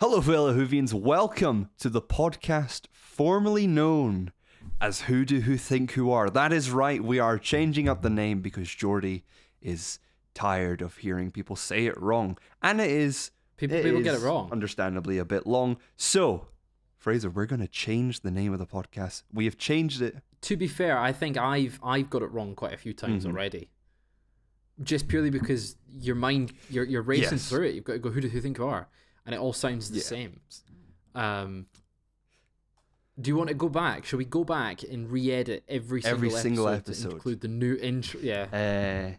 Hello, fellow Whovians. Welcome to the podcast formerly known as Who Do Who Think Who Are. That is right. We are changing up the name because Jordy is tired of hearing people say it wrong, and it is People- people get it wrong. Understandably, a bit long. So, Fraser, we're going to change the name of the podcast. We have changed it. To be fair, I think I've I've got it wrong quite a few times Mm-hmm. already. Just purely because your mind you're you're racing Yes. through it. You've got to go who do you think you are? And it all sounds the Yeah. same. Um do you want to go back? Shall we go back and re-edit every single Every single episode, episode. Include the new intro? Yeah. Uh,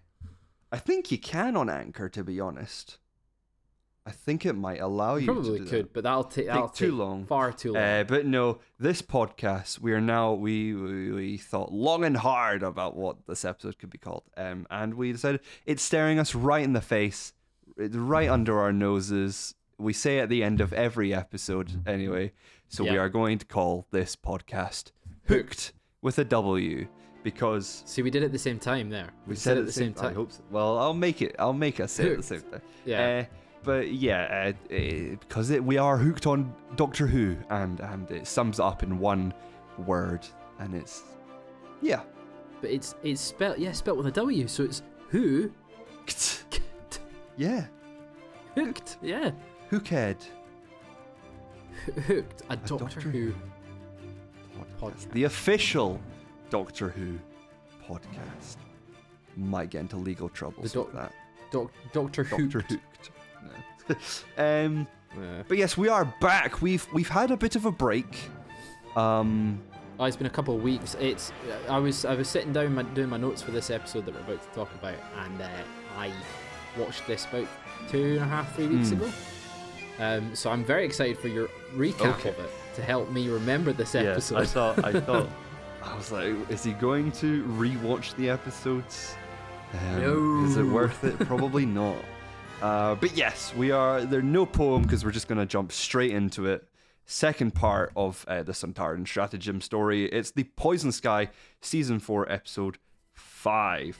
I think you can on Anchor, to be honest. I think it might allow you. Probably to do could, that. but that'll take that'll too long. Far too long. Uh, but no, this podcast, we are now we, we we thought long and hard about what this episode could be called, um, and we decided it's staring us right in the face, it's right under our noses. We say at the end of every episode, anyway. So we are going to call this podcast "Whooked" with a W because See, we did it at the same time there. we said it at the same time. I hope so. Well, I'll make it. I'll make us say it at the same time. Yeah. Uh, but yeah, uh, because it, we are hooked on Doctor Who, and and it sums it up in one word, and it's yeah. But it's it's spelled yeah, spelled with a W, so it's who Yeah, hooked. Yeah. Hookhead Hooked. A, Doctor, Doctor Who. podcast, the official Doctor Who podcast. Might get into legal trouble The with doc- that. Doc, Doctor Who. Doctor Hooked. No. um. Yeah. But yes, we are back. We've we've had a bit of a break. Um, Oh, it's been a couple of weeks. It's I was I was sitting down my, doing my notes for this episode that we're about to talk about, and uh, I watched this about two and a half, three weeks Hmm. ago. Um, so I'm very excited for your recap Okay. of it to help me remember this episode. I thought I thought I was like, is he going to rewatch the episodes? Um, Is it worth it? Probably not. Uh, but yes, we are. There's no poem because we're just going to jump straight into it. Second part of uh, the Sontaran stratagem story. It's the Poison Sky season four, episode five.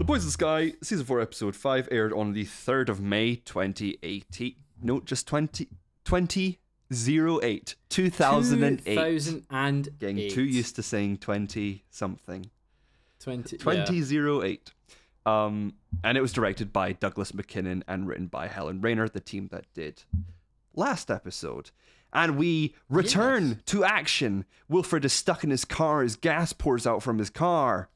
The Poison Sky season four, episode five aired on the third of May, 2018. No, just 20, 2008, 2008. 2008. Getting too used to saying 20 something. 20, yeah. 2008. Um, and it was directed by Douglas Mackinnon and written by Helen Raynor, the team that did last episode. And we return Yes. to action. Wilfred is stuck in his car as gas pours out from his car.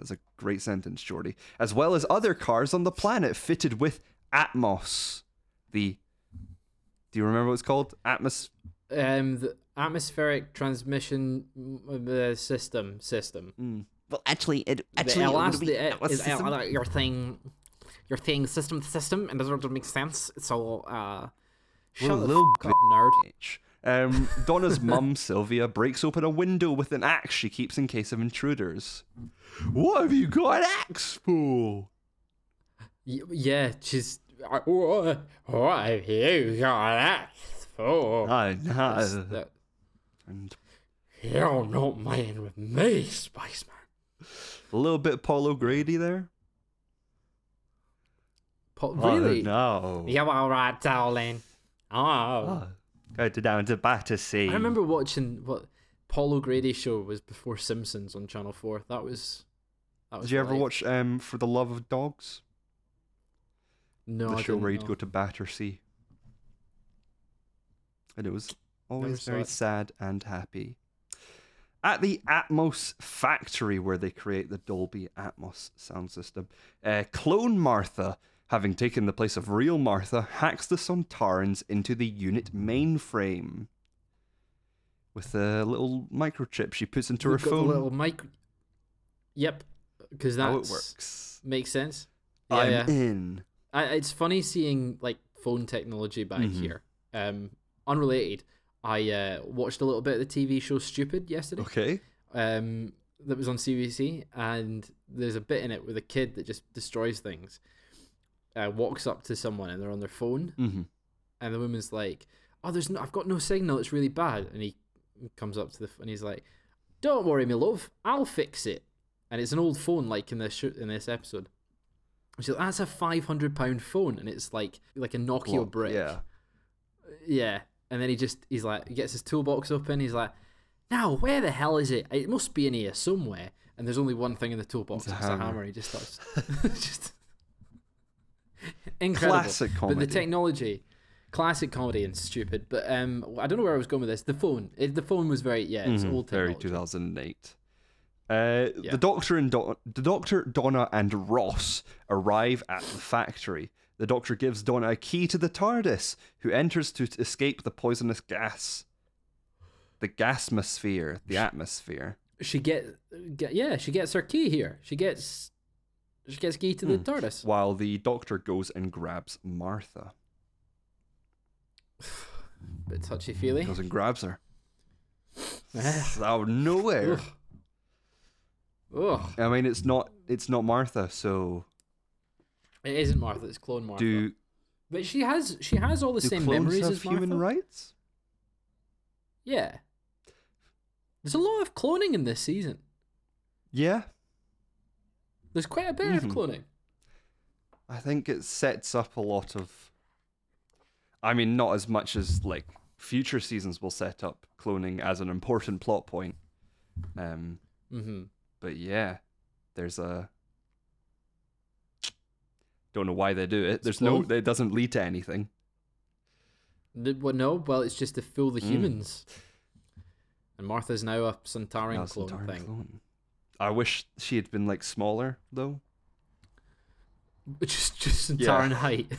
That's a great sentence, Jordy. As well as other cars on the planet fitted with Atmos. The. Do you remember what it's called? Atmos. Um, the atmospheric transmission mm, uh, system system. Well, actually, it The actually it would elas- be- it is- uh, your thing, your thing system to system, and doesn't really make sense. So, uh, shut the little fuck up, nerd. bitch. Um, Donna's mum, Sylvia, breaks open a window with an axe she keeps in case of intruders. What have you got an axe for? Y- yeah, she's. uh, What, what have you got that for? I know. that- And You're not messing with me, Spiceman. a little bit Paul O'Grady there. Oh, really? no. You all right, darling? Oh. Oh, go to down to Battersea. I remember watching what Paul O'Grady show was before Simpsons on Channel Four. That was. That was Did you ever life. watch um, For the Love of Dogs? No, the I show where you'd know. go to Battersea. And it was always very it. sad and happy. At the Atmos factory where they create the Dolby Atmos sound system, uh, clone Martha, having taken the place of real Martha, hacks the Sontarans into the unit mainframe. With a little microchip she puts into We've her phone. little mic. Yep, because that works. makes sense. Yeah, I'm yeah. in. I, it's funny seeing like phone technology back Mhm. here. Um, unrelated. I uh, watched a little bit of the TV show Stupid yesterday. Okay. Um, that was on CBC, and there's a bit in it with a kid that just destroys things. Uh, walks up to someone and they're on their phone, hmm and the woman's like, "Oh, there's no, I've got no signal. It's really bad." And he comes up to the and he's like, "Don't worry, me love, I'll fix it." And it's an old phone, like in this sh- in this episode. Like, "That's a five hundred pound phone," and it's like like a Nokia Well, brick. Yeah. Yeah. And then he just he's like he gets his toolbox open. He's like, "Now where the hell is it? It must be in here somewhere." And there's only one thing in the toolbox. It's It's a hammer. He just starts just incredible. Classic comedy. But the technology, classic comedy and stupid. But um, I don't know where I was going with this. The phone. It, the phone was very yeah. It's Mhm, old very technology. 2008. Uh, Yeah. The doctor and Do- the doctor, Donna, and Ross arrive at the factory. The doctor gives Donna a key to the TARDIS, who enters to t- escape the poisonous gas. The gasmosphere, the atmosphere. She get, get yeah. She gets her key here. She gets she gets key to the Hmm. TARDIS. While the doctor goes and grabs Martha. Bit touchy feely. Goes and grabs her. Out of nowhere. Ugh. Ugh. I mean, it's not it's not Martha, so It isn't Martha. It's clone Martha. do, But she has she has all the same memories as Martha. human rights? Yeah. There's a lot of cloning in this season. Yeah, There's quite a bit Mhm. of cloning. I think it sets up a lot of. I mean, not as much as like future seasons will set up cloning as an important plot point. Um, Mm-hmm. but yeah, there's a. Don't know why they do it. There's no. It doesn't lead to anything. Well, no, well, it's just to fool the Mm. humans. And Martha's now a Centauran No, clone Centauran thing, clone. I wish she had been like smaller though. Just just Yeah. Centauran height.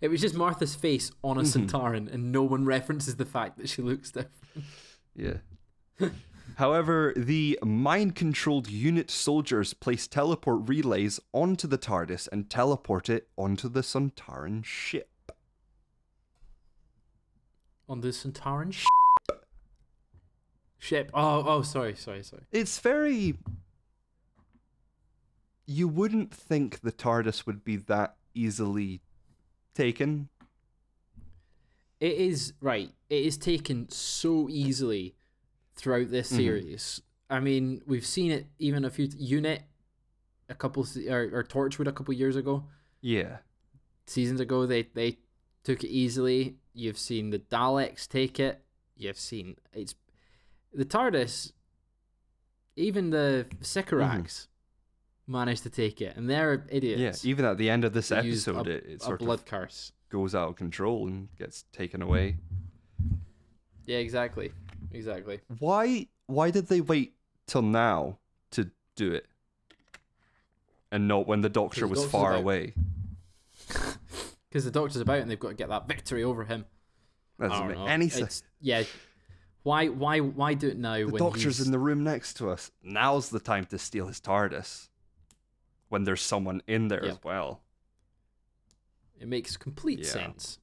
it was just Martha's face on a Mhm. Centauran, and no one references the fact that she looks different. Yeah. However, the mind controlled unit soldiers place teleport relays onto the TARDIS and teleport it onto the Centauran ship. On the Centauran sh- ship. Oh, oh, sorry, sorry, sorry. It's very. You wouldn't think the TARDIS would be that easily taken. It is right. It is taken so easily throughout this Mhm. series. I mean, we've seen it even a few unit, a couple or, or Torchwood a couple years ago, Yeah. seasons ago. They they took it easily. You've seen the Daleks take it. You've seen it's the TARDIS. Even the Sycorax mm-hmm. managed to take it, and they're idiots. Yeah. Even at the end of this They episode, a- it, it a blood of curse. goes out of control and gets taken away. Yeah, exactly, exactly. Why? Why did they wait till now to do it, and not when the Doctor was far about. away? Because the Doctor's about, and they've got to get that victory over him. That doesn't make any sense. It's- Yeah. Why? Why? Why do it now? The doctor's he's... in the room next to us. Now's the time to steal his TARDIS. When there's someone in there as well. It makes complete Yeah. sense.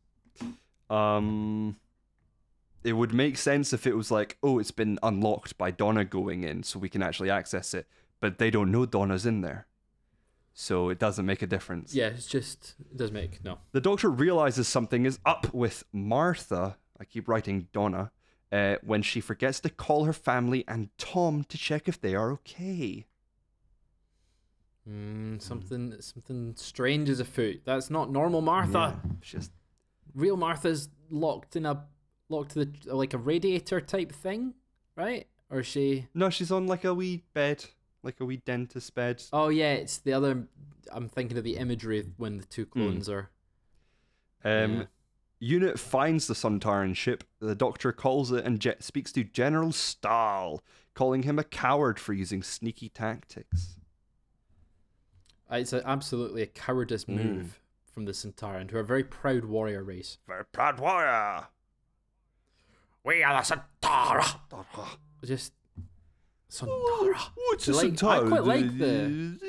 Um, it would make sense if it was like, oh, it's been unlocked by Donna going in, so we can actually access it. But they don't know Donna's in there, so it doesn't make a difference. Yeah, it's just it does make no. The doctor realizes something is up with Martha. I keep writing Donna. Uh, when she forgets to call her family and Tom to check if they are okay. Mm, something something strange is afoot. That's not normal Martha. Yeah, just Real Martha's locked in a locked to the like a radiator type thing, right? Or is she? no, she's on like a wee bed, like a wee dentist bed. Oh yeah, it's the other. I'm thinking of the imagery when the two clones are. Um, Yeah. Unit finds the Sontaran ship. The doctor calls it and Je- speaks to General Staal, calling him a coward for using sneaky tactics. Uh, It's a, absolutely a cowardice Mm. move from the Centauran, who are a very proud warrior race. Very proud warrior. We are the Centaura. Just Centaura. What's a Centaur? I quite like the-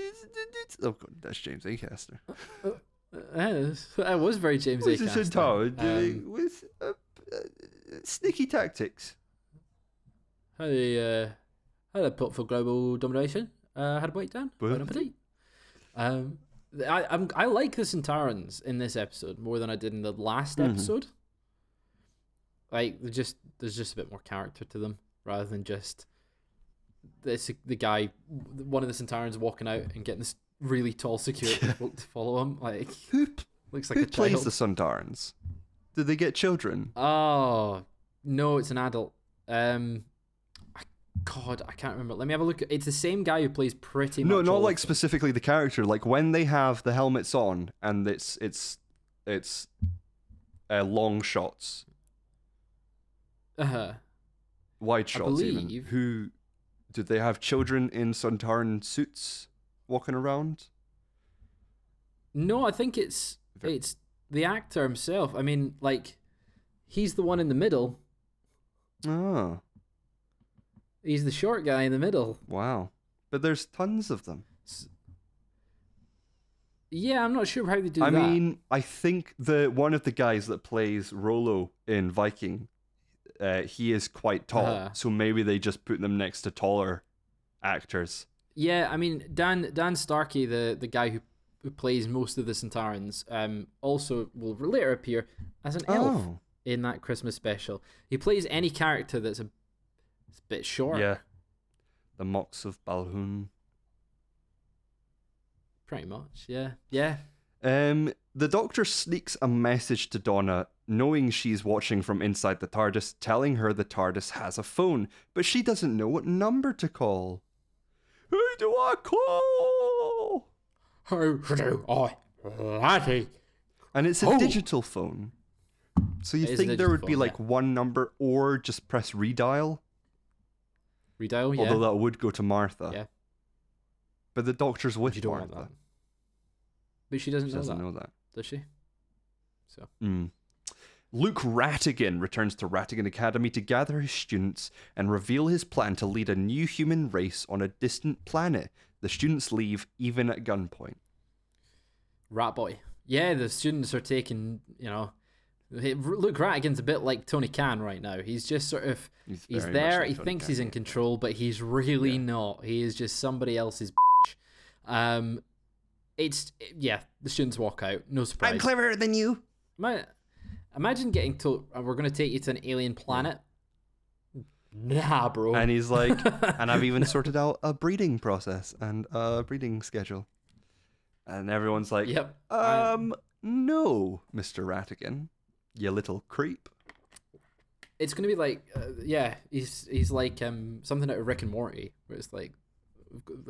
Oh god, that's James Acaster. Uh, that was very James a. Centaur doing Um, with uh, uh, sneaky tactics? Had a, uh, had a plot for global domination. Uh, had a breakdown. Bon Bon appetit. Um, I I'm, I like the Centaurans in this episode more than I did in the last Mhm. episode. Like, just there's just a bit more character to them rather than just this the guy, one of the Centaurans walking out and getting this really tall security folk to follow him. Like Who looks like who a plays child. the Sontarans? Do they get children? Oh no, it's an adult. Um, God, I can't remember. Let me have a look. It's the same guy who plays pretty much. No, not like specifically the character. Like when they have the helmets on and it's it's it's uh, long shots, Uh-huh. wide shots even. Who did they have children in Sontaran suits walking around? No, I think it's Ver- it's the actor himself. I mean, like he's the one in the middle. Oh, He's the short guy in the middle. wow. But there's tons of them. Yeah, I'm not sure how they do I that. I mean, I think the one of the guys that plays Rollo in Viking, uh, he is quite tall. Uh-huh. So maybe they just put them next to taller actors. Yeah, I mean Dan Dan Starkey, the the guy who who plays most of the Centaurans, um, also will later appear as an elf Oh, in that Christmas special. He plays any character that's a, it's a bit short. yeah. The Moxx of Balhoon. pretty much. Yeah, yeah. Um, the Doctor sneaks a message to Donna, knowing she's watching from inside the TARDIS, telling her the TARDIS has a phone, but she doesn't know what number to call. Who do I call? Who do I, laddie? And it's a Oh. digital phone. So you It is a think there digital would be phone, like one number or just press redial? Redial, yeah. Although that would go to Martha. Yeah. But the doctor's with you don't Martha. want that. But she doesn't She know doesn't that, know that. does she? So Mm. Luke Rattigan returns to Rattigan Academy to gather his students and reveal his plan to lead a new human race on a distant planet. The students leave even at gunpoint. Rat Boy. Yeah, the students are taking, you know, Luke Rattigan's a bit like Tony Khan right now. He's just sort of He's, he's there. like he Tony thinks he's in control, but he's really Yeah. not. He is just somebody else's. bitch. Um, it's yeah. The students walk out. No surprise. I'm cleverer than you. Ima- Imagine getting told "Uh, we're going to take you to an alien planet. Nah, bro. And he's like, and I've even sorted out a breeding process and a breeding schedule. And everyone's like, yep. I- um, no, Mr. Rattigan, you little creep. it's gonna be like uh, yeah he's he's like um something out of Rick and Morty where it's like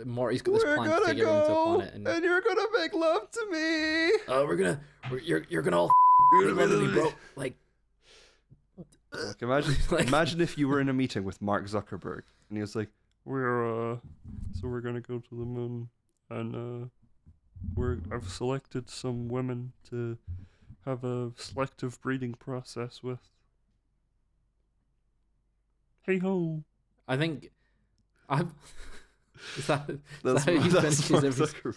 Morty's got this We're plan to gonna take everyone to a planet and and you're gonna make love to me. oh we're gonna we're, you're you're gonna all make love bro like Like, imagine, Like- imagine if you were in a meeting with Mark Zuckerberg, and he was like, "We're uh, so we're gonna go to the moon, and uh, we're I've selected some women to have a selective breeding process with. Hey ho! I think I'm is that, is That's, that how he that's finishes Mark every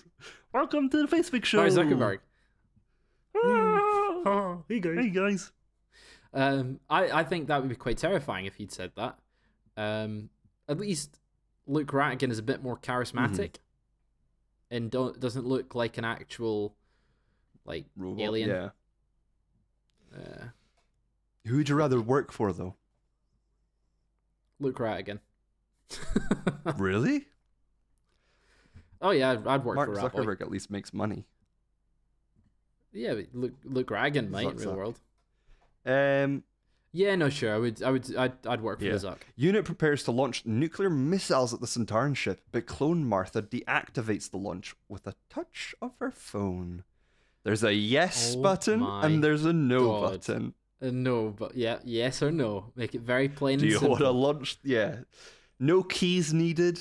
Welcome to the Facebook show. Mark Zuckerberg Ah, hey guys hey guys. um I I think that would be quite terrifying if he'd said that um at least Luke Rattigan is a bit more charismatic and don't doesn't look like an actual like Robot, alien Yeah. uh, Who would you rather work for, though? Luke Rattigan. really? oh yeah, I'd, I'd work Mark for Rat Boy. Zuckerberg at least makes money. Yeah, but Luke Luke might in Zuck, real Zuck. world. Um, Yeah, no, sure. I would, I would, I'd, I'd work for Yeah. the Zuck. Unit prepares to launch nuclear missiles at the Centauran ship, but clone Martha deactivates the launch with a touch of her phone. There's a yes Oh button and there's a no God. button. Uh, no, but yeah, yes or no. Make it very plain Do and you simple. want to launch? Yeah. No keys needed.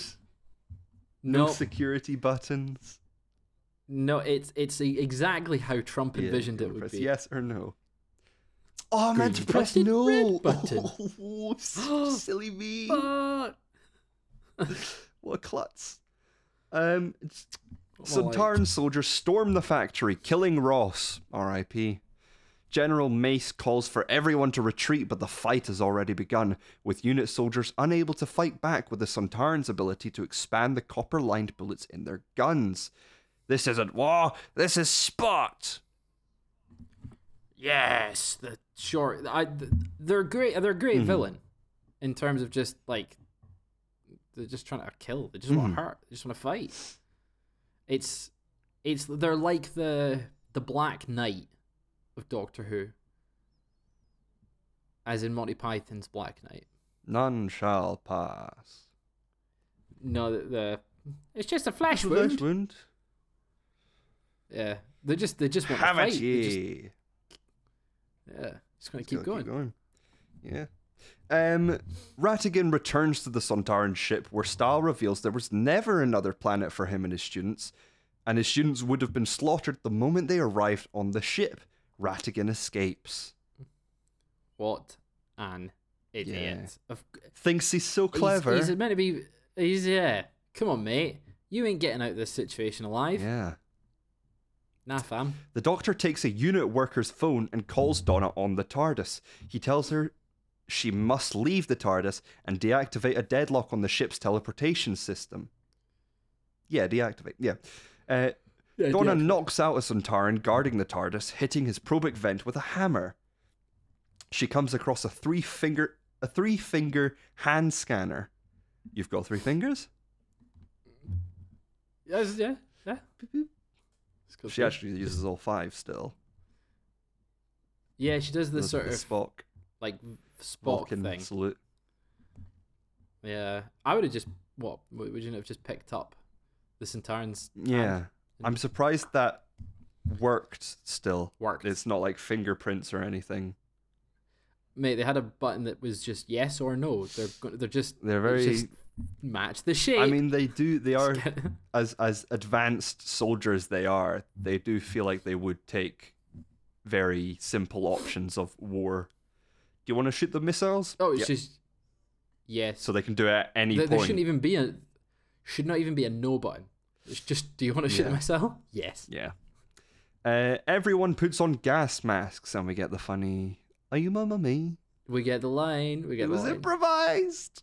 No no, security buttons. No, it's it's exactly how Trump envisioned you it would press be. Yes or no. Oh, I meant to press button, no. red button. Oh, s- silly me. Fuck. What a klutz. Um, it's, Well, like- Sontaran soldiers storm the factory, killing Ross. R.I.P. General Mace calls for everyone to retreat, but the fight has already begun, with unit soldiers unable to fight back with the Sontarans' ability to expand the copper lined bullets in their guns. This isn't war, this is sport! Yes, the short. I, th- they're great. They're a great Mhm. villain in terms of just like they're just trying to kill. They just want Mhm. to hurt. They just want to fight. It's it's they're like the the Black Knight of Doctor Who, as in Monty Python's Black Knight. None shall pass. No, the, the it's just a flesh Flesh wound. Yeah, they just they just want Have to fight. Just- yeah, just gonna keep go, going. Yeah. Um, Rattigan returns to the Sontaran ship where Staal reveals there was never another planet for him and his students, and his students would have been slaughtered the moment they arrived on the ship. Rattigan escapes. What an idiot! Of, Thinks he's so he's- clever. He's, meant to be. He's yeah. Come on, mate. You ain't getting out of this situation alive. yeah. Nah, fam. The doctor takes a unit worker's phone and calls Donna on the TARDIS. He tells her she must leave the TARDIS and deactivate a deadlock on the ship's teleportation system. Yeah, deactivate. Yeah. Uh, Donna knocks out a Sontaran guarding the TARDIS, hitting his probic vent with a hammer. She comes across a three finger a three finger hand scanner. You've got three fingers? Yes, yeah, yeah. It's got She actually uses all five still. Yeah, she does this Does sort the of Spock like Spock Vulcan thing. salute. Yeah, I would have just what? Would would you have just picked up the Centauran's? Yeah. I'm surprised that worked still. Worked. It's not like fingerprints or anything. Mate, they had a button that was just yes or no. They're they're just They're very just match the shape. I mean they do they are as as advanced soldiers they are, they do feel like they would take very simple options of war. Do you want to shoot the missiles? oh, it's Yeah. just yes. so they can do it at any there, there shouldn't even be a should not even be a no button. It's just do you want to shoot Yeah. the missile? Yes. Yeah. Uh, everyone puts on gas masks and we get the funny Are you mamma me? We get the line. We get It was line. improvised.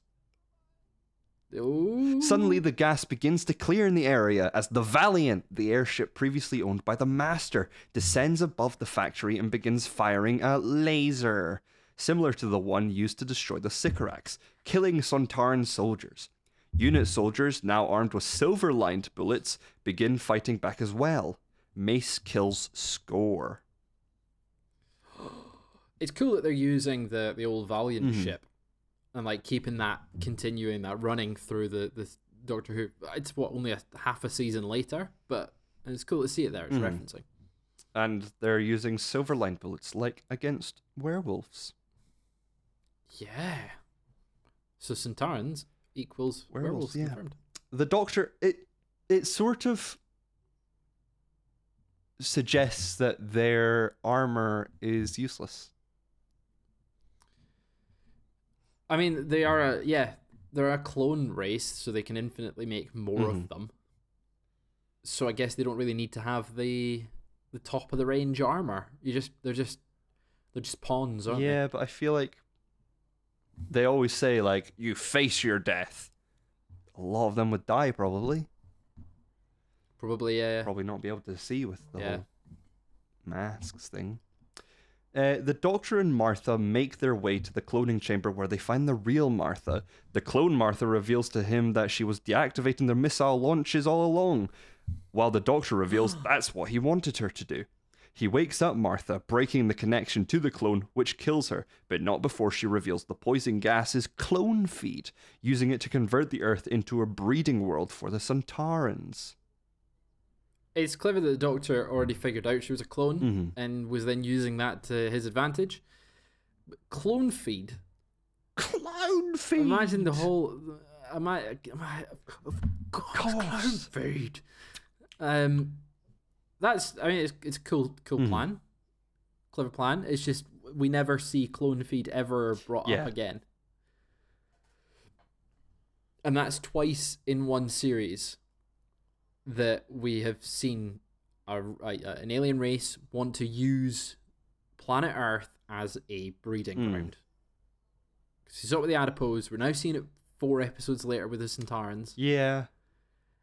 Ooh. Suddenly, the gas begins to clear in the area as the Valiant, the airship previously owned by the Master, descends above the factory and begins firing a laser, similar to the one used to destroy the Sycorax, killing Sontaran soldiers. Unit soldiers, now armed with silver lined bullets, begin fighting back as well. Mace kills Skorr. it's cool that they're using the the old Valiant Mhm. ship and like keeping that continuing that running through the the Doctor Who. It's what only a half a season later, but it's cool to see it there. It's Mhm. referencing. And they're using silver lined bullets like against werewolves. Yeah. So Centauran's equals Werewolves, werewolves. yeah. confirmed. the doctor it it sort of suggests that their armor is useless I mean, they are a yeah, they're a clone race, so they can infinitely make more Mhm. of them. So I guess they don't really need to have the the top of the range armor. You just they're just they're just pawns, aren't they? yeah but i feel like they always say like you face your death a lot of them would die probably? Probably yeah. probably not be able to see with the Yeah. whole masks thing uh, the Doctor and Martha make their way to the cloning chamber where they find the real Martha. The clone Martha reveals to him that she was deactivating their missile launches all along, while the Doctor reveals that's what he wanted her to do. He wakes up Martha, breaking the connection to the clone, which kills her, but not before she reveals the poison gas is clone feed, using it to convert the Earth into a breeding world for the Sontarans. It's clever that the Doctor already figured out she was a clone Mhm. and was then using that to his advantage. But clone feed. Clone feed! Imagine the whole. Am I? Am I of course, clone feed. Um, that's. I mean, it's it's a cool cool Mhm. plan, clever plan. It's just we never see clone feed ever brought Yeah. up again, and that's twice in one series that we have seen a, a, an alien race want to use planet Earth as a breeding Mm. ground. Because you saw it with the adipose. We're now seeing it four episodes later with the Centauans. Yeah.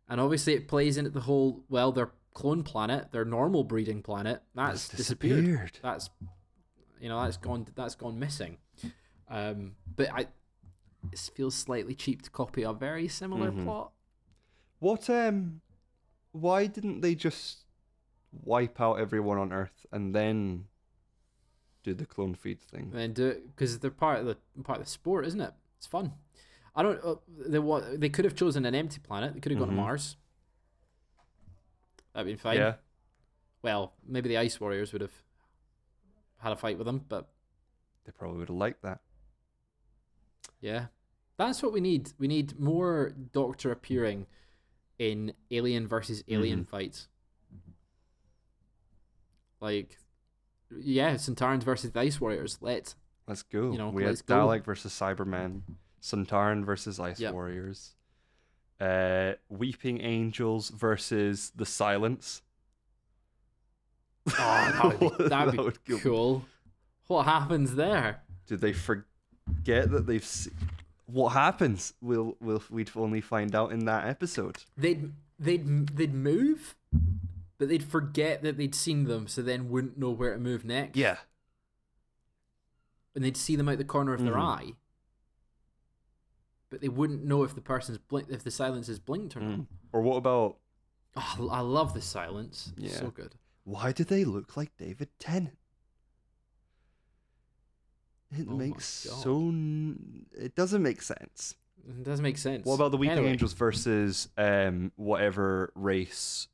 And obviously it plays into the whole, well, their clone planet, their normal breeding planet, that's disappeared. disappeared. That's, you know, that's gone, that's gone missing. Um, but I, it feels slightly cheap to copy a very similar Mhm. plot. What um why didn't they just wipe out everyone on Earth and then do the clone feed thing? and do it because they're part of the part of the sport, isn't it? It's fun. I don't. Uh, they what they could have chosen an empty planet. They could have gone Mhm. to Mars. That'd been fine. Yeah. Well, maybe the Ice Warriors would have had a fight with them, but They probably would have liked that. yeah, that's what we need. We need more Doctor appearing in Alien versus Alien Mm-hmm. fights. Like, yeah, Centauran versus the Ice Warriors. Let's Let's go. You know, we had let's go. Dalek versus Cyberman, Sontaran versus Ice Yep. Warriors, uh, Weeping Angels versus the Silence. Oh, that would be, that'd be would cool. What happens there? Did they forget that they've? Se- what happens? We'll we'll we'd only find out in that episode. They'd they'd they'd move, but they'd forget that they'd seen them, so then wouldn't know where to move next. Yeah. and they'd see them out the corner of their Mhm. eye, but they wouldn't know if the person's blink if the silence is blinked or not. Mm. Or what about Oh, I love the silence. Yeah. so good. why do they look like David Tennant? It Oh makes so. n- It doesn't make sense. It doesn't make sense. What about the Weeping Anyway, Angels versus um whatever race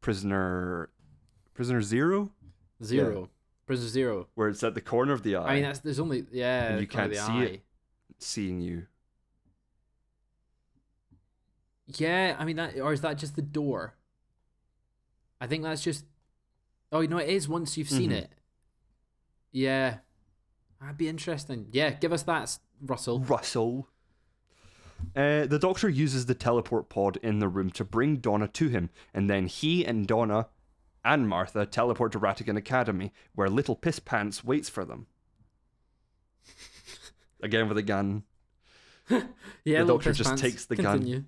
prisoner prisoner zero? Zero? Prisoner Zero. Where it's at the corner of the eye I mean, that's there's only yeah. And you can't the see it. seeing you. Yeah, I mean that, or is that just the door? I think that's just. Oh, you know, it is once you've seen Mhm. it. Yeah, that'd be interesting. Yeah, give us that, Russell. Russell. Uh, the doctor uses the teleport pod in the room to bring Donna to him, and then he and Donna and Martha teleport to Rattigan Academy, where Little Piss Pants waits for them. Again with a gun. Yeah, The doctor just pants. takes the gun.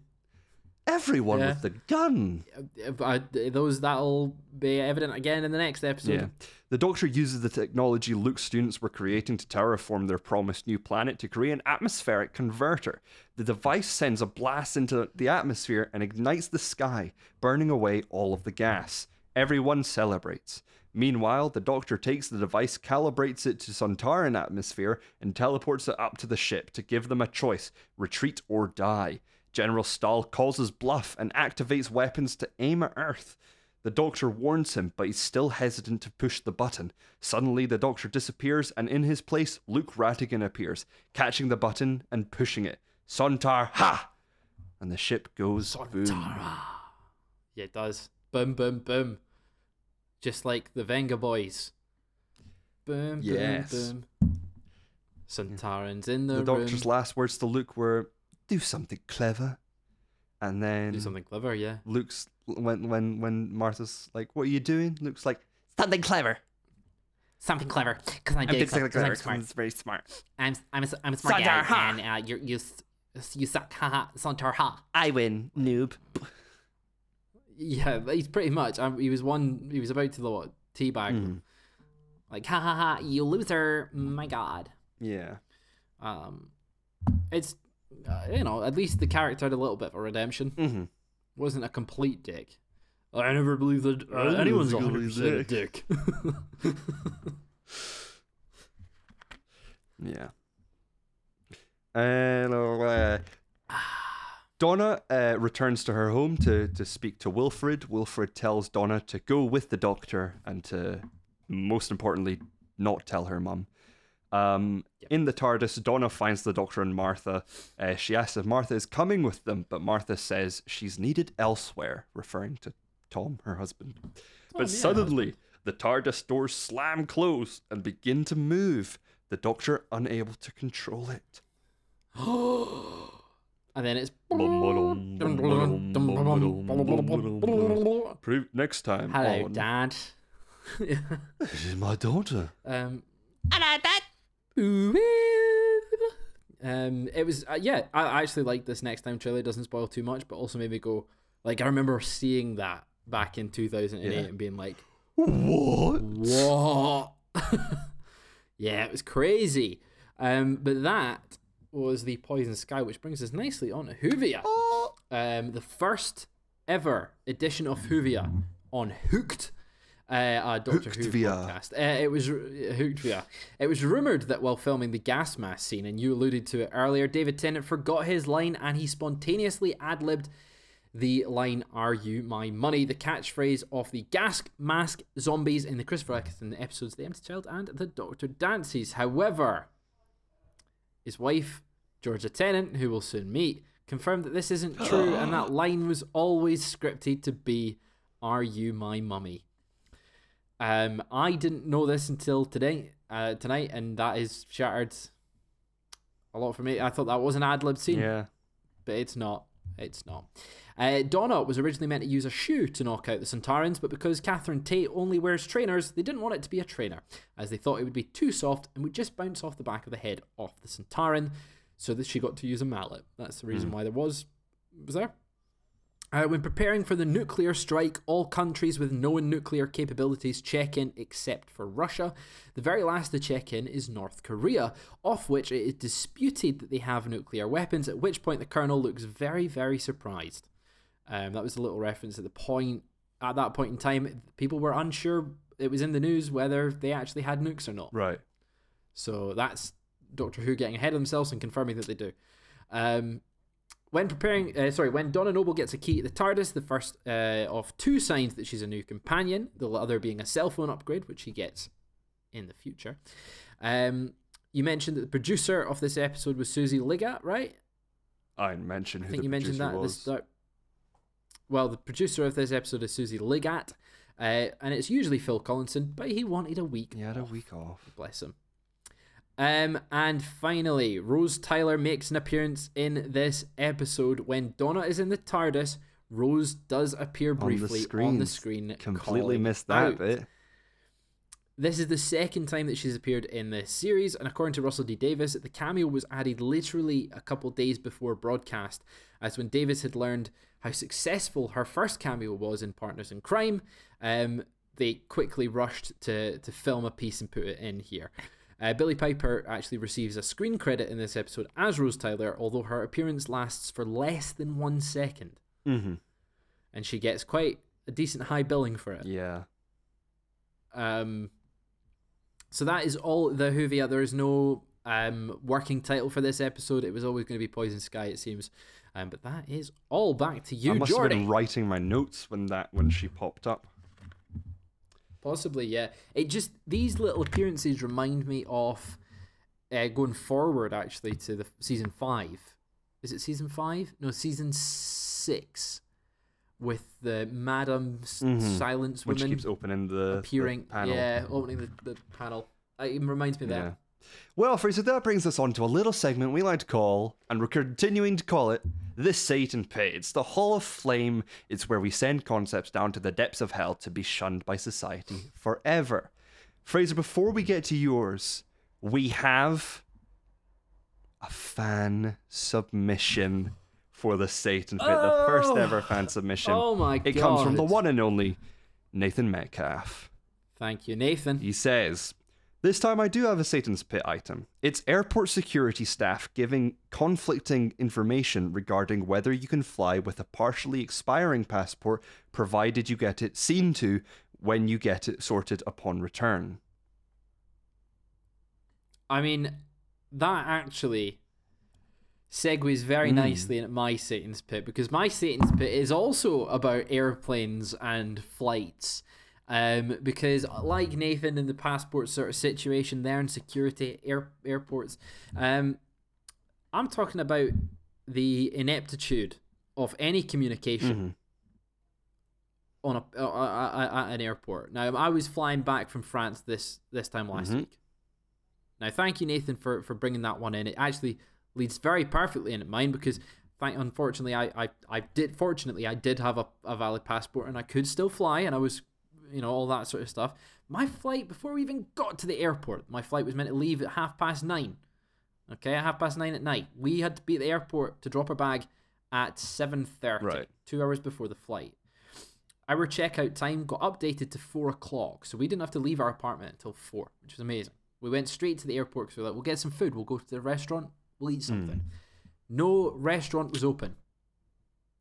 Everyone Yeah. with the gun. Those that'll be evident again in the next episode. Yeah. The Doctor uses the technology Luke's students were creating to terraform their promised new planet to create an atmospheric converter. The device sends a blast into the atmosphere and ignites the sky, burning away all of the gas. Everyone celebrates. Meanwhile, the Doctor takes the device, calibrates it to Sontaran atmosphere, and teleports it up to the ship to give them a choice retreat or die. General Staal calls his bluff and activates weapons to aim at Earth. The doctor warns him, but he's still hesitant to push the button. Suddenly, the doctor disappears, and in his place, Luke Rattigan appears, catching the button and pushing it. Sontar, ha! And the ship goes boom. Yeah, it does. Boom, boom, boom. Just like the Vengaboys. Boom, Yes. boom, boom. Sontaran's in the, The doctor's last words to Luke were, "Do something clever," and then Do something clever, yeah. Luke's when when when Martha's like, "What are you doing?" Luke's like, "Something clever." Something clever, because I I'm did doing it, something 'cause I'm clever. smart. It's very smart. I'm I'm a, I'm a smart Sandar, guy, ha! and uh, you you you suck, haha, Santar, ha. I win, noob. Yeah, he's pretty much. Um, he was one. He was about to what teabag. Mhm. Like, Ha ha ha, you loser, my god. Yeah. um, it's uh, you know at least the character had a little bit of a redemption. Mm-hmm. Wasn't a complete dick. I never believe that uh, anyone's believe hundred percent a dick. dick. Yeah. And uh, Donna uh, returns to her home to, to speak to Wilfred. Wilfred tells Donna to go with the doctor and to, most importantly, not tell her mum. Um, In the TARDIS, Donna finds the doctor and Martha. Uh, she asks if Martha is coming with them, but Martha says she's needed elsewhere, referring to Tom, her husband. But yeah, suddenly, the TARDIS doors slam closed and begin to move, the doctor unable to control it. and then it's next time hello, on Dad. This is my daughter. um, Hello, Dad. Um, it was uh, yeah. I actually like this next time trailer. It doesn't spoil too much, but also made me go like I remember seeing that back in 2008 Yeah. and being like, What? what? yeah, it was crazy. Um, but that was the Poison Sky, which brings us nicely on to Whovia. Oh, Um, the first ever edition of Whovia on Whooked, uh, a Doctor Hooked Who podcast. Uh, it was uh, Hooked via. It was rumored that while filming the gas mask scene, and you alluded to it earlier, David Tennant forgot his line and he spontaneously ad libbed the line "Are you my money?" The catchphrase of the gas mask zombies in the Christopher Eccleston episodes "The Empty Child" and "The Doctor Dances." However, his wife, Georgia Tennant, who we'll soon meet, confirmed that this isn't true and that line was always scripted to be Are you my mummy? Um, I didn't know this until today, uh, tonight, and that is shattered a lot for me. I thought that was an ad lib scene, yeah. but it's not. It's not. Uh, Donna was originally meant to use a shoe to knock out the Centaurans, but because Catherine Tate only wears trainers, they didn't want it to be a trainer, as they thought it would be too soft and would just bounce off the back of the head off the Centauran, so that she got to use a mallet. That's the reason why there was was there. Uh, when preparing for the nuclear strike, all countries with known nuclear capabilities check in except for Russia. The very last to check in is North Korea, off which it is disputed that they have nuclear weapons, at which point the Colonel looks very, very surprised. Um, that was a little reference at the point. At that point in time, people were unsure. It was in the news whether they actually had nukes or not. Right. So that's Doctor Who getting ahead of themselves and confirming that they do. Um, when preparing, uh, sorry, when Donna Noble gets a key to the TARDIS, the first uh, of two signs that she's a new companion, the other being a cell phone upgrade, which she gets in the future. Um, you mentioned that the producer of this episode was Susie Liggat, right? I mentioned I who think the you mentioned that at the was. start. Well, the producer of this episode is Susie Liggat, uh, and it's usually Phil Collinson, but he wanted a week He had a week off. Bless him. Um, and finally, Rose Tyler makes an appearance in this episode. When Donna is in the TARDIS, Rose does appear On the briefly on the screen. Completely missed that out. bit. This is the second time that she's appeared in this series, and according to Russell T. Davies, the cameo was added literally a couple days before broadcast, as when Davies had learned how successful her first cameo was in Partners in Crime, um, they quickly rushed to to film a piece and put it in here. Uh, Billie Piper actually receives a screen credit in this episode as Rose Tyler, although her appearance lasts for less than one second, hmm and she gets quite a decent high billing for it. Yeah. Um, so that is all the Whovia. There is no um, working title for this episode. It was always going to be Poison Sky, it seems. Um, but that is all back to you, I must have been writing my notes when that when she popped up. Possibly, yeah. It just these little appearances remind me of uh, going forward actually to the season five. Is it season five? No, season six with the Madam Mhm. Silence Woman keeps opening the, the appearing. panel. Yeah, opening the, the panel. It reminds me of that. Well, Fraser, that brings us on to a little segment we like to call, and we're continuing to call it, the Satan Pit. It's the Hall of Flame. It's where we send concepts down to the depths of hell to be shunned by society forever. Fraser, before we get to yours, we have a fan submission for the Satan Pit, the first Oh! ever fan submission. Oh my it comes from the one and only Nathan Metcalf. Thank you, Nathan. He says, This time I do have a Satan's Pit item. It's airport security staff giving conflicting information regarding whether you can fly with a partially expiring passport, provided you get it seen to when you get it sorted upon return. I mean, that actually segues very Mm. nicely into my Satan's Pit because my Satan's Pit is also about airplanes and flights. Um, because like Nathan in the passport sort of situation there in security air airports, um, I'm talking about the ineptitude of any communication Mhm. on a uh, uh, uh, at an airport. Now I was flying back from France this this time last Mhm. week. Now thank you Nathan for for bringing that one in. It actually leads very perfectly into mine because thank unfortunately I I, I did fortunately I did have a, a valid passport and I could still fly and I was you know all that sort of stuff. My flight before we even got to the airport, my flight was meant to leave at half past nine. Okay, at half past nine at night. We had to be at the airport to drop our bag at seven thirty, Right. two hours before the flight. Our checkout time got updated to four o'clock, so we didn't have to leave our apartment until four, which was amazing. We went straight to the airport because we were like, we'll get some food, we'll go to the restaurant, We'll eat hmm. something. No restaurant was open.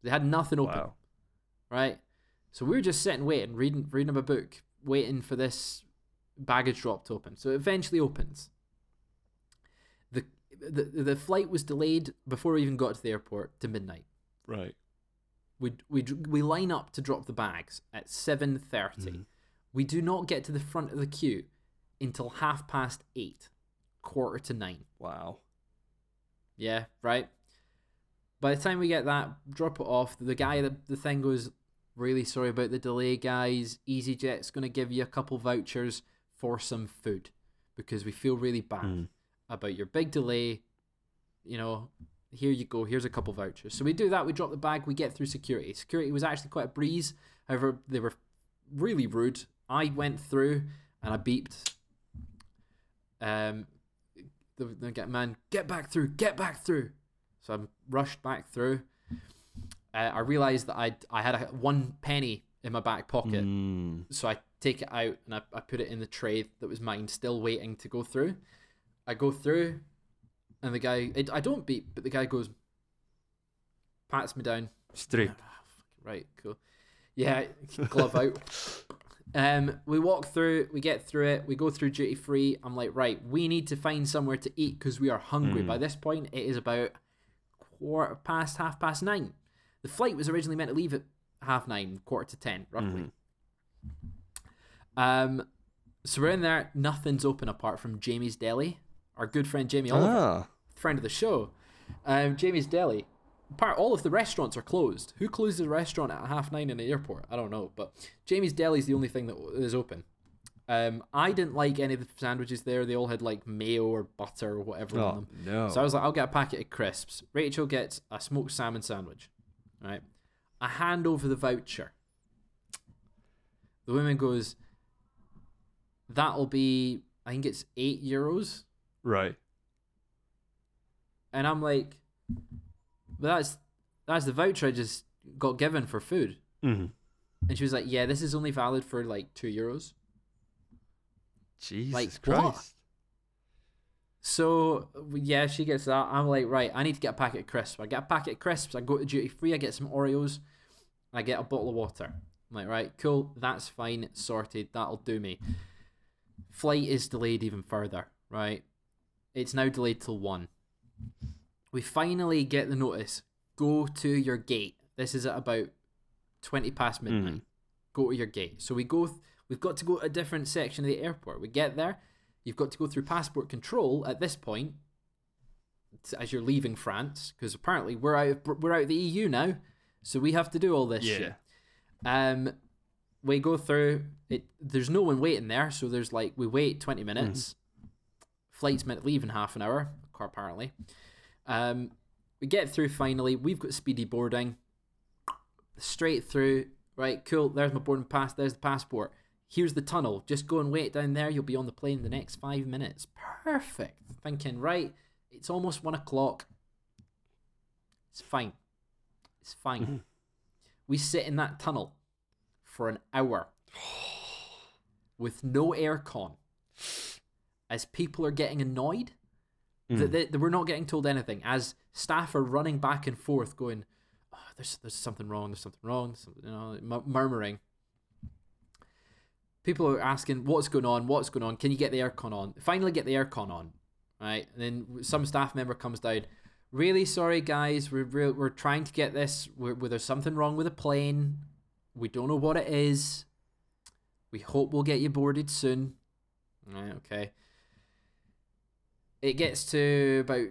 They had nothing open, Wow. right? So we were just sitting waiting, reading reading of a book, waiting for this baggage drop to open. So it eventually opens. The, the the flight was delayed before we even got to the airport to midnight. Right. We we we line up to drop the bags at seven Mhm. We do not get to the front of the queue until half past eight, quarter to nine. Wow. Yeah, right. By the time we get that, drop it off. The guy, the, the thing goes, really sorry about the delay, guys. EasyJet's going to give you a couple vouchers for some food because we feel really bad Mm. about your big delay. You know, here you go. Here's a couple vouchers. So we do that. We drop the bag. We get through security. Security was actually quite a breeze. However, they were really rude. I went through and I beeped. Um, the, the get man, get back through, get back through. So I'm rushed back through. Uh, I realized that I I had a, one penny in my back pocket, Mm. so I take it out and I, I put it in the tray that was mine, still waiting to go through. I go through, and the guy it, I don't beep, but the guy goes, pats me down. Straight. Right, cool. Yeah, glove out. Um, we walk through, we get through it, we go through duty free. I'm like, right, we need to find somewhere to eat because we are hungry. Mm. By this point, it is about quarter past, half past nine. The flight was originally meant to leave at half nine, quarter to ten, roughly. Mhm. Um, so we're in there. Nothing's open apart from Jamie's Deli. Our good friend Jamie Oliver Ah. friend of the show, um, Jamie's Deli. Part all of the restaurants are closed. Who closes a restaurant at half nine in the airport? I don't know, but Jamie's Deli is the only thing that is open. Um, I didn't like any of the sandwiches there. They all had like mayo or butter or whatever on Oh them. no. So I was like, I'll get a packet of crisps. Rachel gets a smoked salmon sandwich. Right. I hand over the voucher. The woman goes, That'll be, I think it's eight euros. right. And I'm like, But that's that's the voucher I just got given for food. hmm And she was like, Yeah, this is only valid for like two euros. Jesus Like, Christ. what? So yeah, she gets that. I'm like, right, I need to get a packet of crisps. I get a packet of crisps. I go to duty free. I get some Oreos. I get a bottle of water. I'm like, right, cool. That's fine. Sorted. That'll do me. Flight is delayed even further. Right, it's now delayed till one. We finally get the notice. Go to your gate. This is at about twenty past midnight. Mm. Go to your gate. So we go. We've got to go to a different section of the airport. We get there. You've got to go through passport control at this point as you're leaving France because apparently we're out of, we're out of the EU now, so we have to do all this Yeah. shit. Um, we go through it. There's no one waiting there, so there's like we wait twenty minutes. Flight's meant to leave in half an hour, apparently. Um, we get through finally. We've got speedy boarding. Straight through. Right, cool. There's my boarding pass. There's the passport. Here's the tunnel. Just go and wait down there. You'll be on the plane in the next five minutes. Perfect. Thinking, right, it's almost one o'clock. It's fine. It's fine. Mhm. We sit in that tunnel for an hour with no aircon as people are getting annoyed that, Mm. they, that we're not getting told anything as staff are running back and forth going oh, there's there's something wrong there's something wrong something, you know mu- murmuring people are asking what's going on? What's going on? Can you get the aircon on? Finally get the aircon on. Right? And then some staff member comes down really sorry guys. We're re- we're trying to get this. We're, we're- there's something wrong with the plane. We don't know what it is. We hope we'll get you boarded soon. Right? Okay. It gets to about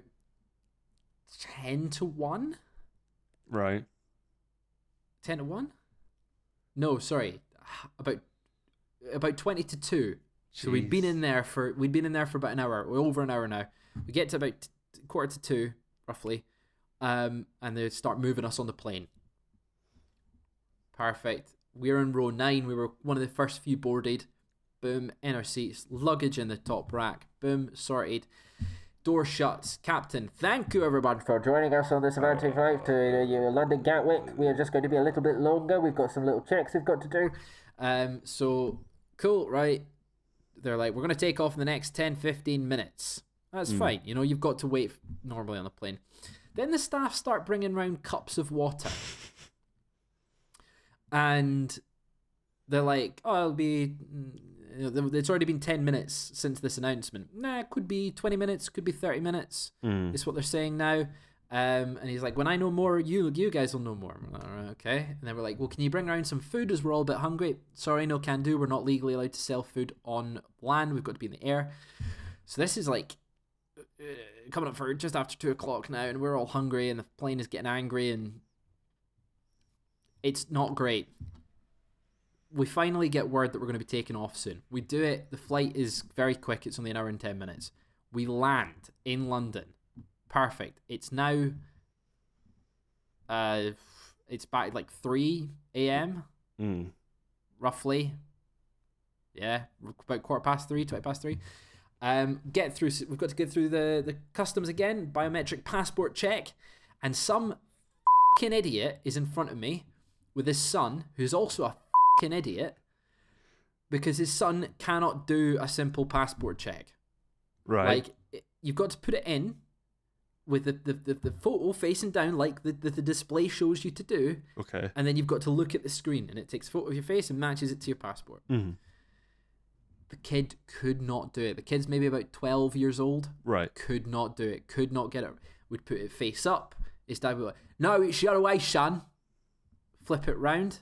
10 to 1 Right. 10 to 1 no sorry. About about 20 to 2 so we'd been in there for we'd been in there for about an hour we're over an hour now. We get to about quarter to 2 roughly um and they start moving us on the plane. Perfect. We're in row 9 we were one of the first few boarded. Boom in our seats luggage in the top rack. Boom sorted. Door shuts. Captain thank you everybody for joining us on this Avanti flight to uh, london gatwick. We are just going to be a little bit longer. We've got some little checks we've got to do. Um so cool right they're like we're going to take off in the next 10 15 minutes That's Mm. fine. You know, you've got to wait normally on a plane. Then the staff start bringing round cups of water. and they're like, oh, it'll be. you know, It's already been 10 minutes since this announcement. Nah, it could be 20 minutes, could be 30 minutes. Mm. Is what they're saying now. Um, and he's like, when I know more, you you guys will know more. Like, okay. And then we're like, well, can you bring around some food as we're all a bit hungry? Sorry, no can do. We're not legally allowed to sell food on land. We've got to be in the air. So this is like uh, coming up for just after two o'clock now, and we're all hungry, and the plane is getting angry, and it's not great. We finally get word that we're going to be taking off soon. We do it. The flight is very quick. It's only an hour and ten minutes. We land in London. Perfect. It's now. Uh, it's back like three a.m. Mm. roughly. Yeah, about quarter past three, twenty past three. Um, get through. We've got to get through the the customs again, biometric passport check, and some fucking idiot is in front of me with his son, who's also a fucking idiot, because his son cannot do a simple passport check. Right. Like you've got to put it in with the the, the, the photo facing down, like the, the the display shows you to do, okay. and then you've got to look at the screen, and it takes a photo of your face and matches it to your passport. Mm. The kid could not do it. The kid's maybe about 12 years old. Right. Could not do it. Could not get it. Would put it face up. His dad would be like, No, it's your way, son. Flip it round.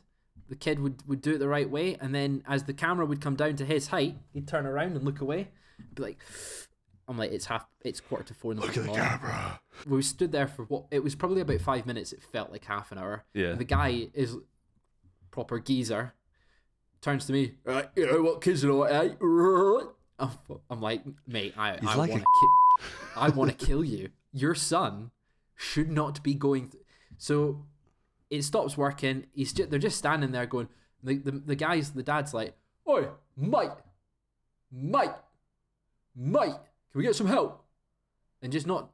The kid would, would do it the right way. And then as the camera would come down to his height, he'd turn around and look away. Be like, I'm like, it's half, it's quarter to four in the Look at the morning. camera. We stood there for what? It was probably about five minutes. It felt like half an hour. Yeah. The guy is proper geezer. Turns to me, right, you know what kids are like, eh? I'm, like, mate, I, He's I like want to ki- I want to kill you. Your son should not be going. Th- so it stops working. He's just, they're just standing there going. The, the the guys, the dad's like, "Oi, mate, mate, mate, can we get some help?" And just not.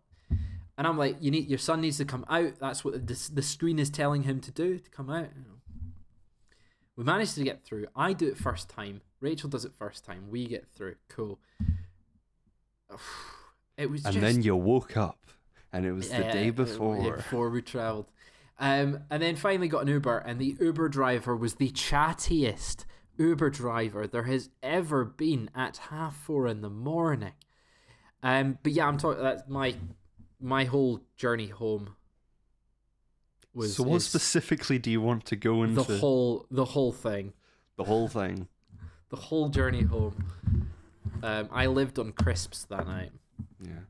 And I'm like, "You need your son needs to come out. That's what the the screen is telling him to do to come out." You know. We managed to get through. I do it first time. Rachel does it first time. We get through. Cool. It was And just then you woke up, and it was the yeah, day uh, before. before we travelled. Um, and then finally got an Uber, and the Uber driver was the chattiest Uber driver there has ever been at half four in the morning. Um, but yeah, I'm talking. That's my my whole journey home. Was so, what specifically do you want to go into? the whole the whole thing, the whole thing. the whole journey home. Um, I lived on crisps that night. Yeah.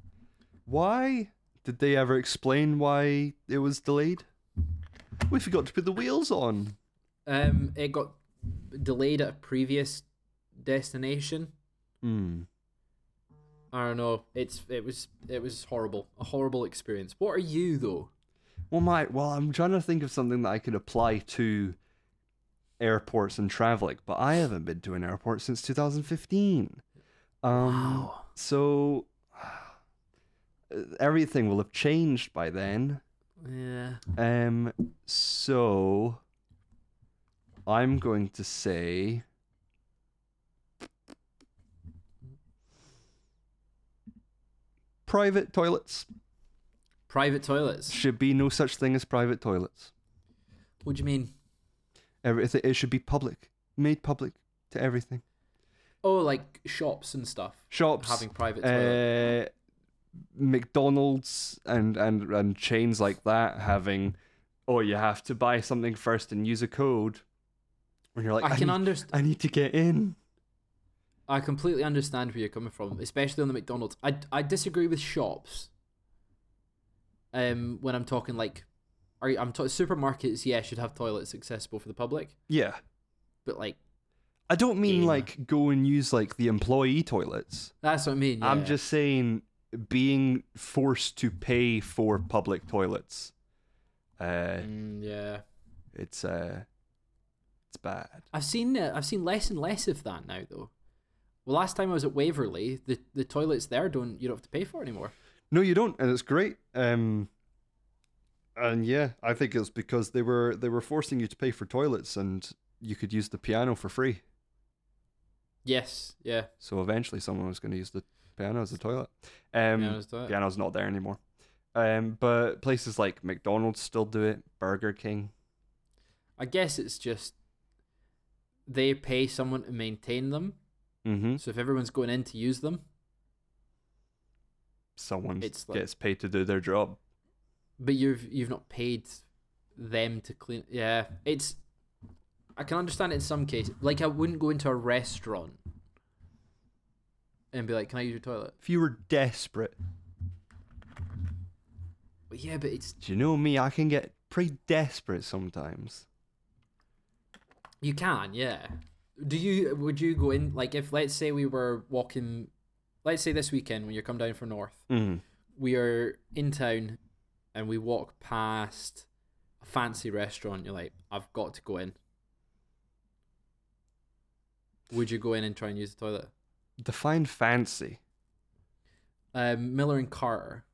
Why did they ever explain why it was delayed? We forgot to put the wheels on. Um, it got delayed at a previous destination. Hmm. I don't know. It's it was it was horrible. A horrible experience. What are you though? Well, my well, I'm trying to think of something that I could apply to airports and traveling, but I haven't been to an airport since 2015. Um, So everything will have changed by then. Yeah. Um, so I'm going to say private toilets. Private toilets. Should be no such thing as private toilets. What do you mean? Everything it should be public, made public to everything. Oh, like shops and stuff Shops, having private toilets. uh, McDonald's and, and and chains like that having, oh, you have to buy something first and use a code. When you're like, I can understand. I need to get in. I completely understand where you're coming from, especially on the McDonald's. I, I disagree with shops. Um, when I'm talking like, are you, I'm talking supermarkets? Yeah, should have toilets accessible for the public, Yeah, but like I don't mean Yeah. like go and use like the employee toilets. that's what I mean. I'm just saying being forced to pay for public toilets. Uh, Mm, yeah. it's uh, it's bad. I've seen uh, I've seen less and less of that now though. Well, last time I was at Waverley, the the toilets there don't you don't have to pay for anymore. No, you don't, and it's great. Um, and yeah, I think it's because they were they were forcing you to pay for toilets, and you could use the piano for free. Yes, yeah. So eventually, someone was going to use the piano as a toilet. Um, Piano's toilet. Piano's not there anymore. Um, but places like McDonald's still do it. Burger King. I guess it's just they pay someone to maintain them. Mm-hmm. So if everyone's going in to use them, Someone like- gets paid to do their job. but you've you've not paid them to clean. Yeah, it's. I can understand it in some cases. Like I wouldn't go into a restaurant and be like, "Can I use your toilet?" If you were desperate, But yeah, but it's do you know me? I can get pretty desperate sometimes. you can. Yeah. Do you? Would you go in like if let's say we were walking, let's say this weekend when you come down from North, Mm. we are in town and we walk past a fancy restaurant, you're like, I've got to go in. Would you go in and try and use the toilet? Define fancy. Um, Miller and Carter.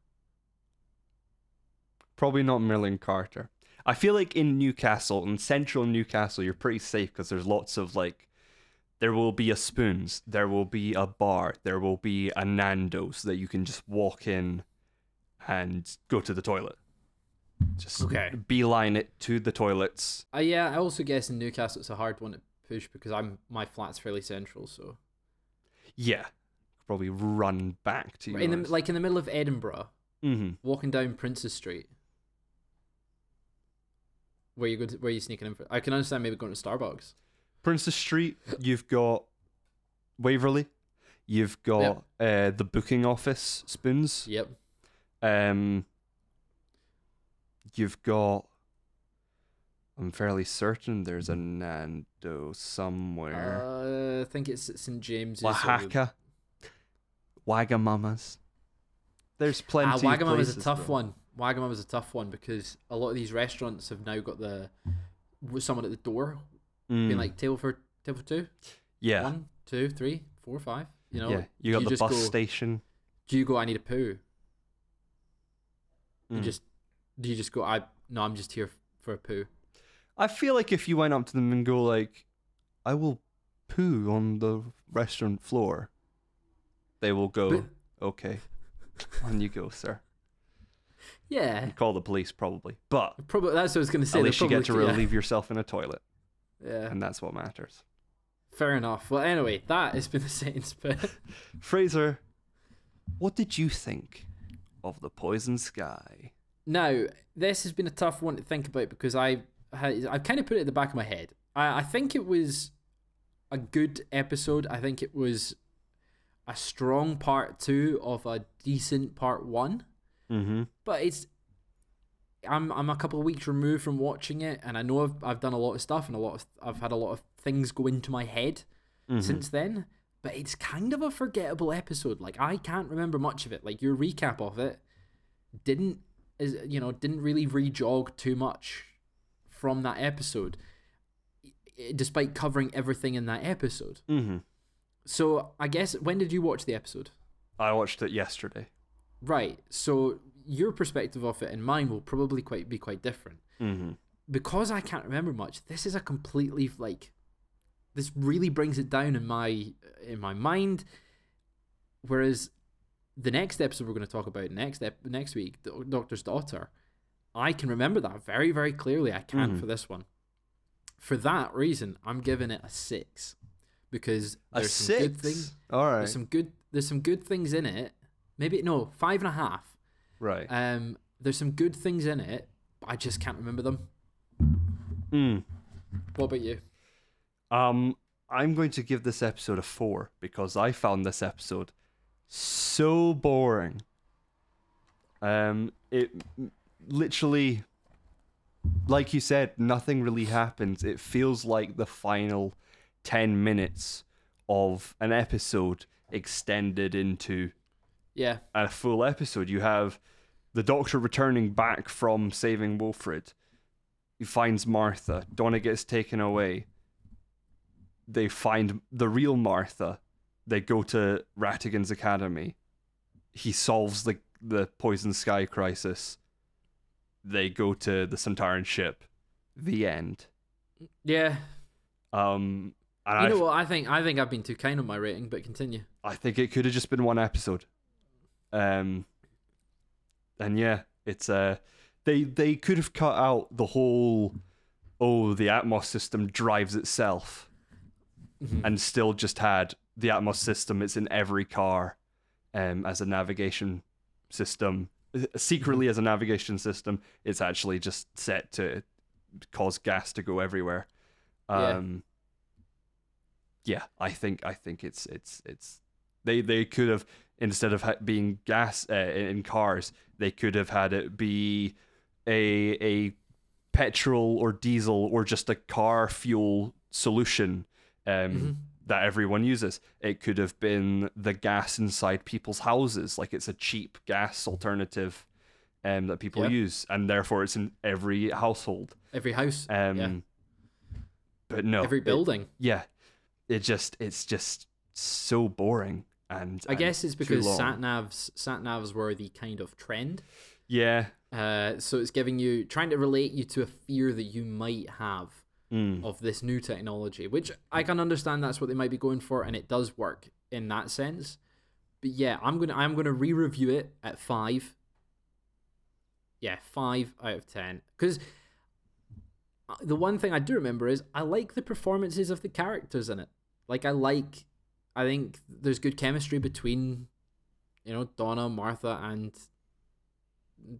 Probably not Millen Carter. I feel like in Newcastle, in central Newcastle, you're pretty safe because there's lots of like, there will be a spoons, there will be a bar, there will be a Nando's that you can just walk in and go to the toilet. Just Okay. beeline it to the toilets. Uh, yeah, I also guess in Newcastle it's a hard one to push because I'm my flat's fairly central, so Yeah, probably run back to in the, like in the middle of Edinburgh, hmm walking down Princes Street. Where you go? To, where you sneaking in? For, I can understand maybe going to Starbucks. Princes Street, you've got Waverley, you've got uh, the booking office spoons. Yep. Um, you've got. I'm fairly certain there's a Nando somewhere. Uh, I think it's at St James's. Wahaca, Wagamamas. There's plenty. Ah, of Wagamama is a tough though. one. Wagamama is a tough one because a lot of these restaurants have now got the someone at the door being Mm, like table for table for two, yeah, one, two, three, four, five. You know, yeah. You got you the bus go- station. do you go? I need a poo. You Mm. just do you just go? I no, I'm just here for a poo. I feel like if you went up to them and go like, "I will poo on the restaurant floor," they will go, But- "Okay, on you go, sir." Yeah, call the police probably, but probably that's what I was gonna say. at least you get to probably- yeah. relieve yourself in a toilet, Yeah, and that's what matters. fair enough. Well, anyway, that has been the Satan's Pit. Fraser, what did you think of the Poison Sky? Now, this has been a tough one to think about because I I kind of put it at the back of my head. I, I think it was a good episode. I think it was a strong part two of a decent part one. Mm-hmm. But it's I'm I'm a couple of weeks removed from watching it, and I know I've I've done a lot of stuff and a lot of I've had a lot of things go into my head Mm-hmm. since then. But it's kind of a forgettable episode. Like I can't remember much of it. Like your recap of it didn't is you know didn't really re-jog too much from that episode, despite covering everything in that episode. Mm-hmm. So I guess when did you watch the episode? I watched it yesterday. Right. So your perspective of it and mine will probably quite be quite different. Mm-hmm. Because I can't remember much, this is a completely like this really brings it down in my in my mind. Whereas the next episode we're going to talk about next ep- next week, the Doctor's Daughter, I can remember that very very clearly. I can't Mhm. for this one. For that reason, I'm giving it a six because A there's some six. good things. All right. There's some good. There's some good things in it. Maybe no five and a half. Right. Um, there's some good things in it, but I just can't remember them. Mm. What about you? Um, I'm going to give this episode a four because I found this episode so boring. Um, it literally, like you said, nothing really happens. It feels like the final ten minutes of an episode extended into Yeah, a full episode. You have the Doctor returning back from saving Wilfred. He finds Martha. Donna gets taken away. They find the real Martha. They go to Rattigan's academy. He solves the the Poison Sky crisis. They go to the Sontaran ship. The end. yeah. Um, And You know what? I think I think I've been too kind on my rating, but continue. I think it could have just been one episode. Um, and yeah, it's uh, they they could have cut out the whole, oh, the Atmos system drives itself, Mhm. and still just had the Atmos system. It's in every car, um, as a navigation system. Secretly, as a navigation system, it's actually just set to cause gas to go everywhere. Yeah. Um, yeah, I think I think it's it's it's they they could have instead of ha- being gas uh, in cars, they could have had it be a a petrol or diesel or just a car fuel solution um, Mhm. that everyone uses. It could have been the gas inside people's houses, like it's a cheap gas alternative um, that people Yeah. use, and therefore it's in every household. Every house, Um, yeah. But no, every it- building. yeah, it just it's just so boring and I and guess it's because sat navs sat navs were the kind of trend. yeah Uh, so it's giving you trying to relate you to a fear that you might have mm, of this new technology, which I can understand that's what they might be going for, and it does work in that sense. But yeah, I'm gonna I'm gonna re-review it at five. Yeah, five out of ten. Because the one thing I do remember is I like the performances of the characters in it. Like I like, I think there's good chemistry between, you know, Donna, Martha, and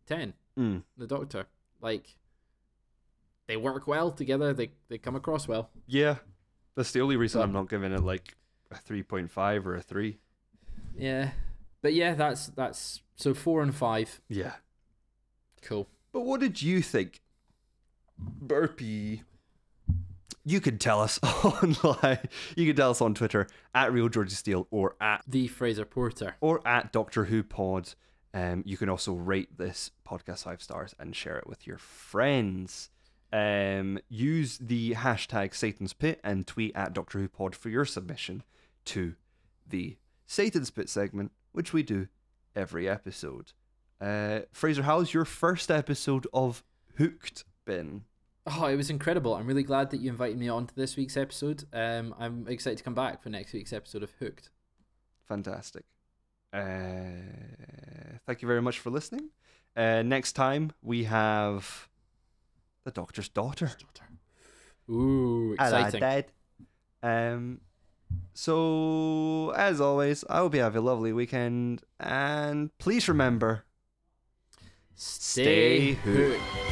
Ten, mm. the Doctor. Like they work well together. They they come across well. yeah. That's the only reason But- I'm not giving it like a three point five or a three. Yeah, but yeah, that's that's so four and five. Yeah. Cool. But what did you think, Burpee? You can tell us online. You could tell us on Twitter at Real Georgie Steele or at The Fraser Porter. or at Doctor Who Pod. Um, you can also rate this podcast five stars and share it with your friends. Um, use the hashtag Satan's Pit and tweet at Doctor Who Pod for your submission to the Satan's Pit segment, which we do every episode. Uh, Fraser, how's your first episode of Whooked been? Oh, it was incredible. I'm really glad that you invited me on to this week's episode. Um, I'm excited to come back for next week's episode of Whooked. Fantastic. Uh, thank you very much for listening. Uh, next time we have the Doctor's daughter. Ooh, exciting. dead. Um, so as always, I hope you have a lovely weekend, and please remember, Stay Stay hooked.